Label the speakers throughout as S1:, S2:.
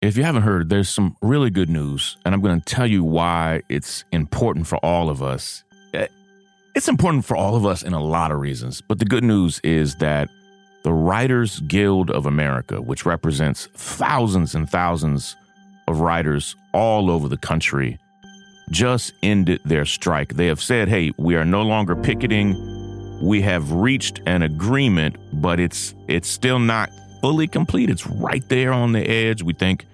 S1: If you haven't heard, there's some really good news, and I'm going to tell you why it's important for all of us. Eh, It's important for all of us in a lot of reasons, but the good news is that the Writers Guild of America, which represents thousands and thousands of writers all over the country, just ended their strike. They have said, hey, we are no longer picketing. We have reached an agreement, but it's it's still not fully complete. It's right there on the edge. We think,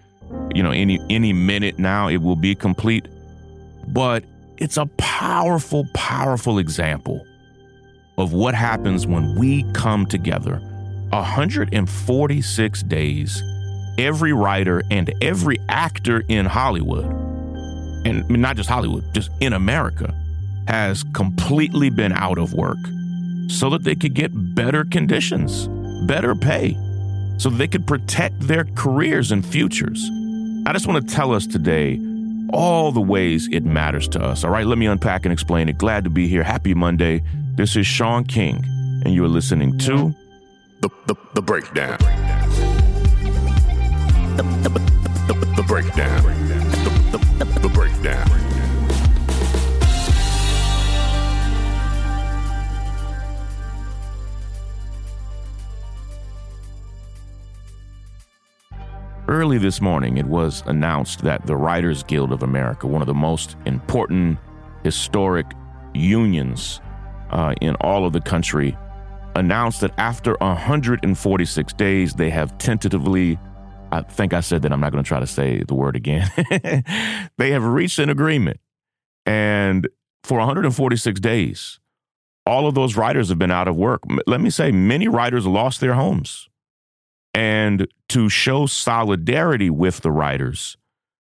S1: you know, any any minute now it will be complete. But it's a powerful, powerful example of what happens when we come together. 146 days, every writer and every actor in Hollywood, and I mean, not just Hollywood, just in America, has completely been out of work so that they could get better conditions, better pay, so they could protect their careers and futures. I just want to tell us today all the ways it matters to us. All right, let me unpack and explain it. Glad to be here. Happy Monday. This is Shaun King, and you're listening to
S2: The, the, the breakdown. The, the, the, the breakdown. The, the, the breakdown.
S1: Early this morning, it was announced that the Writers Guild of America, one of the most important historic unions uh, in all of the country, announced that after 146 days, they have tentatively, I think I said that, I'm not going to try to say the word again, they have reached an agreement. And for 146 days, all of those writers have been out of work. Let me say, many writers lost their homes. And to show solidarity with the writers,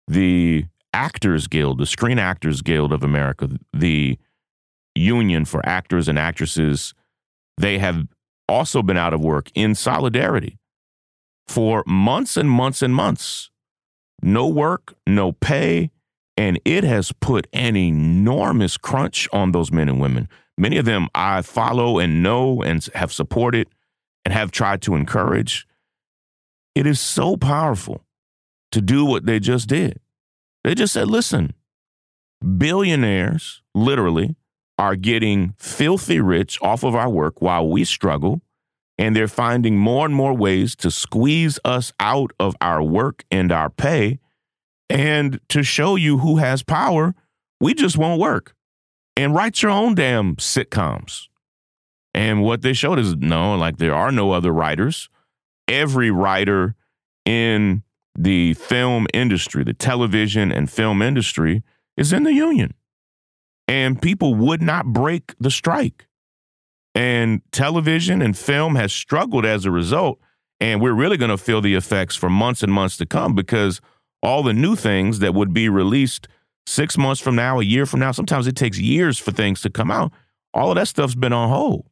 S1: the Actors Guild, the Screen Actors Guild of America, the union for actors and actresses, they have also been out of work in solidarity for months and months and months. No work, no pay, and it has put an enormous crunch on those men and women. Many of them I follow and know and have supported and have tried to encourage. It is so powerful to do what they just did. They just said, listen, billionaires literally are getting filthy rich off of our work while we struggle, and they're finding more and more ways to squeeze us out of our work and our pay. And to show you who has power, we just won't work. And write your own damn sitcoms. And what they showed is no, like there are no other writers. Every writer in the film industry, the television and film industry, is in the union. And people would not break the strike. And television and film has struggled as a result. And we're really going to feel the effects for months and months to come because all the new things that would be released six months from now, a year from now, sometimes it takes years for things to come out. All of that stuff's been on hold.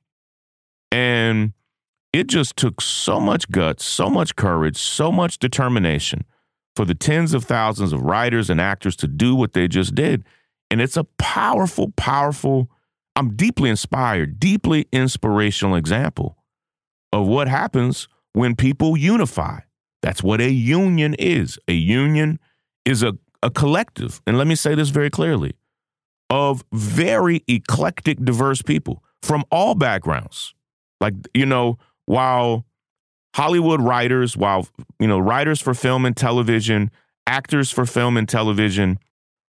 S1: And it just took so much guts, so much courage, so much determination for the tens of thousands of writers and actors to do what they just did. And it's a powerful, powerful, I'm deeply inspired, deeply inspirational example of what happens when people unify. That's what a union is. A union is a, a collective, and let me say this very clearly, of very eclectic, diverse people from all backgrounds. Like, you know, while Hollywood writers, while, you know, writers for film and television, actors for film and television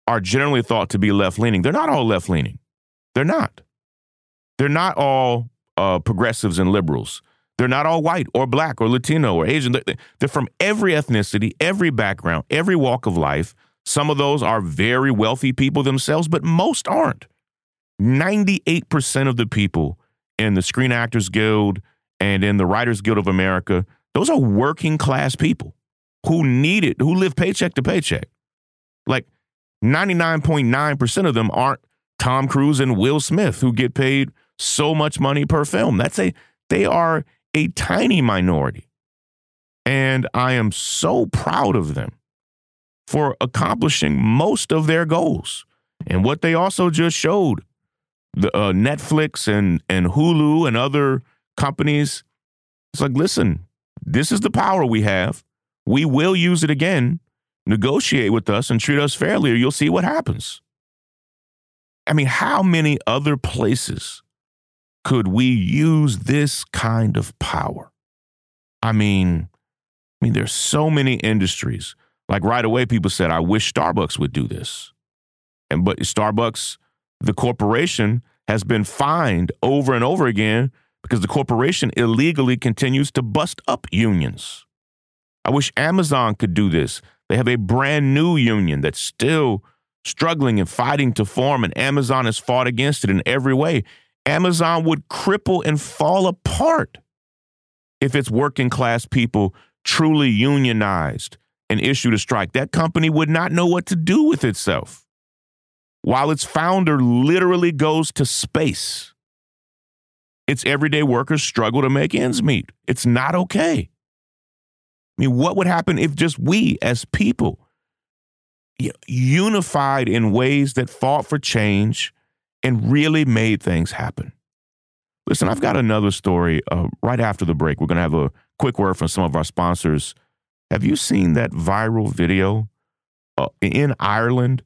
S1: are generally thought to be left leaning, they're not all left leaning. They're not. They're not all uh, progressives and liberals. They're not all white or black or Latino or Asian. They're, they're from every ethnicity, every background, every walk of life. Some of those are very wealthy people themselves, but most aren't. 98% of the people in the Screen Actors Guild and in the Writers Guild of America, those are working class people who need it, who live paycheck to paycheck. Like 99.9% of them aren't Tom Cruise and Will Smith who get paid so much money per film. That's a they are a tiny minority. And I am so proud of them for accomplishing most of their goals. And what they also just showed, the uh, Netflix and and Hulu and other companies, it's like, listen, this is the power we have. we will use it again. Negotiate with us and treat us fairly, or you'll see what happens. I mean, how many other places could we use this kind of power? I mean, I mean, there's so many industries. Like right away, people said, I wish Starbucks would do this. And but Starbucks, the corporation, has been fined over and over again because the corporation illegally continues to bust up unions. I wish Amazon could do this. They have a brand new union that's still struggling and fighting to form, and Amazon has fought against it in every way. Amazon would cripple and fall apart if its working class people truly unionized and issued a strike. That company would not know what to do with itself. While its founder literally goes to space, its everyday workers struggle to make ends meet. It's not okay. I mean, what would happen if just we as people unified in ways that fought for change and really made things happen? Listen, I've got another story uh, right after the break. We're going to have a quick word from some of our sponsors. Have you seen that viral video uh, in Ireland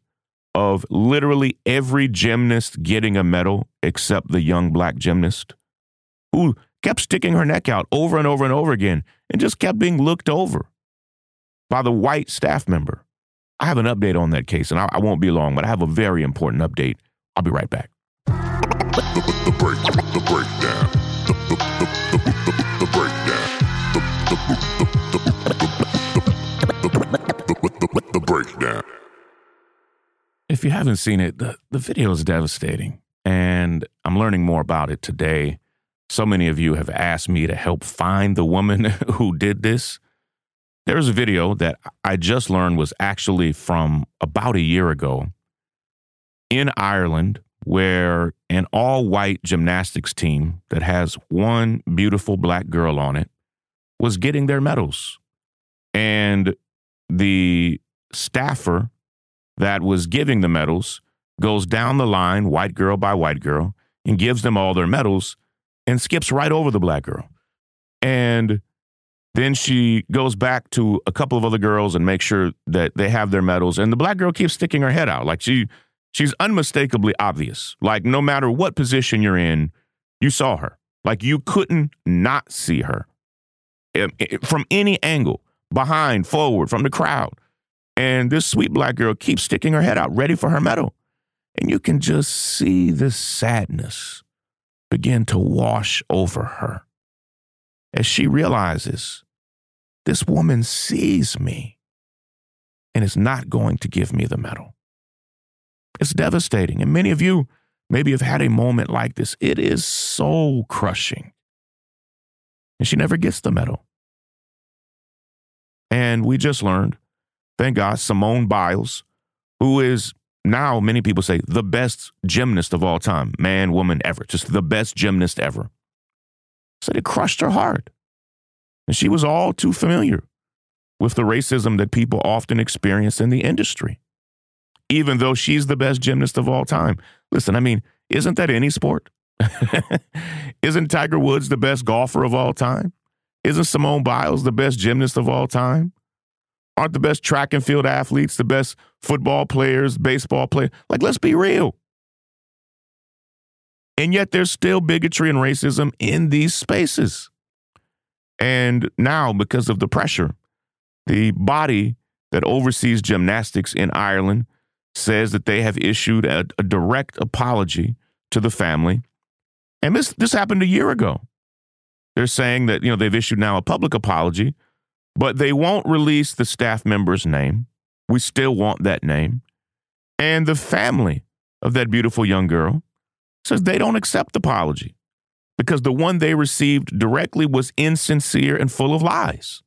S1: of literally every gymnast getting a medal except the young black gymnast who kept sticking her neck out over and over and over again and just kept being looked over by the white staff member. I have an update on that case, and I, I won't be long, but I have a very important update. I'll be right back.
S2: The, break, the breakdown. The, breakdown. The breakdown.
S1: If you haven't seen it, the, the video is devastating, and I'm learning more about it today. So many of you have asked me to help find the woman who did this. There's a video that I just learned was actually from about a year ago in Ireland, where an all white gymnastics team that has one beautiful black girl on it was getting their medals. And the staffer that was giving the medals goes down the line, white girl by white girl, and gives them all their medals and skips right over the black girl. And then she goes back to a couple of other girls and makes sure that they have their medals. And the black girl keeps sticking her head out. Like she she's unmistakably obvious. Like no matter what position you're in, you saw her. Like you couldn't not see her from any angle, behind, forward, from the crowd. And this sweet black girl keeps sticking her head out, ready for her medal. And you can just see the sadness begin to wash over her as she realizes this woman sees me and is not going to give me the medal. It's devastating. And many of you maybe have had a moment like this. It is soul crushing. And she never gets the medal. And we just learned thank God, Simone Biles, who is now, many people say, the best gymnast of all time, man, woman ever, just the best gymnast ever, said it crushed her heart. And she was all too familiar with the racism that people often experience in the industry, even though she's the best gymnast of all time. Listen, I mean, isn't that any sport? isn't Tiger Woods the best golfer of all time? Isn't Simone Biles the best gymnast of all time? Aren't the best track and field athletes, the best football players, baseball players. Like, let's be real. And yet there's still bigotry and racism in these spaces. And now, because of the pressure, the body that oversees gymnastics in Ireland says that they have issued a, a direct apology to the family. And this this happened a year ago. They're saying that, you know, they've issued now a public apology but they won't release the staff member's name. We still want that name. And the family of that beautiful young girl says they don't accept the apology because the one they received directly was insincere and full of lies.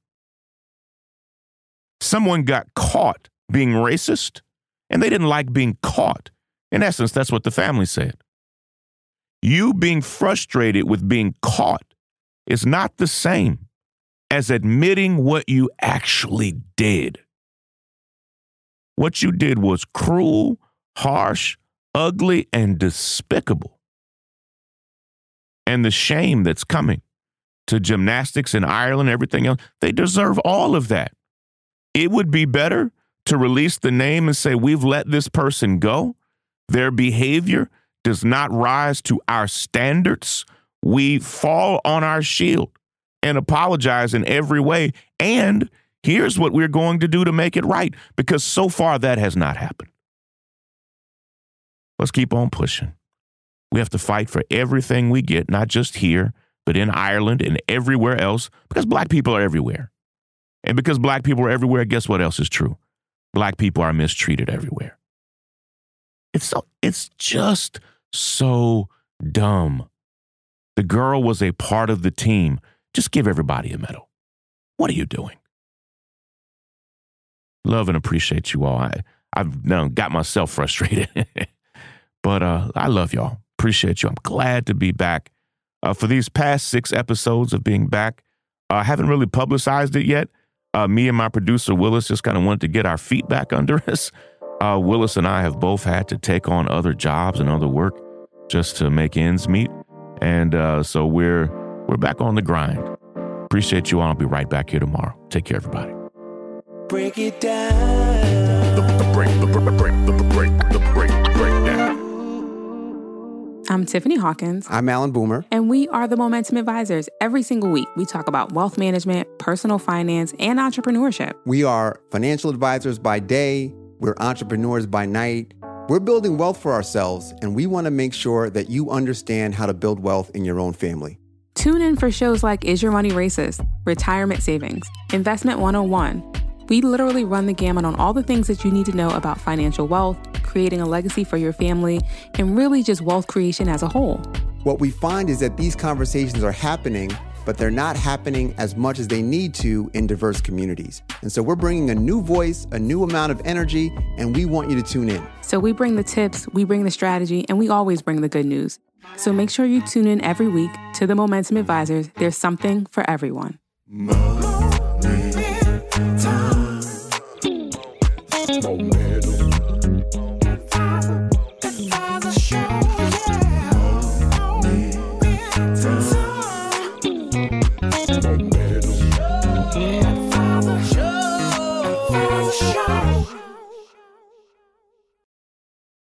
S1: Someone got caught being racist and they didn't like being caught. In essence, that's what the family said. You being frustrated with being caught is not the same as admitting what you actually did. What you did was cruel, harsh, ugly, and despicable. And the shame that's coming to gymnastics in Ireland, everything else, they deserve all of that. It would be better to release the name and say, we've let this person go. Their behavior does not rise to our standards. We fall on our shield and apologize in every way. And here's what we're going to do to make it right, because so far that has not happened. Let's keep on pushing. We have to fight for everything we get, not just here, but in Ireland and everywhere else, because black people are everywhere. And because black people are everywhere, guess what else is true? Black people are mistreated everywhere. It's so it's just so dumb. The girl was a part of the team. Just give everybody a medal. What are you doing? Love and appreciate you all. I, I've now got myself frustrated, but uh, I love y'all. Appreciate you. I'm glad to be back. Uh, for these past six episodes of being back, I uh, haven't really publicized it yet. Uh, me and my producer Willis just kind of wanted to get our feet back under us. Uh, Willis and I have both had to take on other jobs and other work just to make ends meet, and uh, so we're we're back on the grind. Appreciate you all. I'll be right back here tomorrow. Take care, everybody.
S3: Break it down.
S2: The, the break, the break, the break, the break, break, the.
S4: I'm Tiffany Hawkins,
S5: I'm Alan Boomer.
S4: and we are the Momentum Advisors. Every single week, we talk about wealth management, personal finance, and entrepreneurship.
S5: We are financial advisors by day, we're entrepreneurs by night. We're building wealth for ourselves, and we want to make sure that you understand how to build wealth in your own family.
S4: Tune in for shows like Is Your Money Racist, Retirement Savings, Investment 101. We literally run the gamut on all the things that you need to know about financial wealth, creating a legacy for your family, and really just wealth creation as a whole.
S5: What we find is that these conversations are happening, but they're not happening as much as they need to in diverse communities. And so we're bringing a new voice, a new amount of energy, and we want you to tune in.
S4: So we bring the tips, we bring the strategy, and we always bring the good news. So make sure you tune in every week to the Momentum Advisors. There's something for everyone.
S2: Momentum.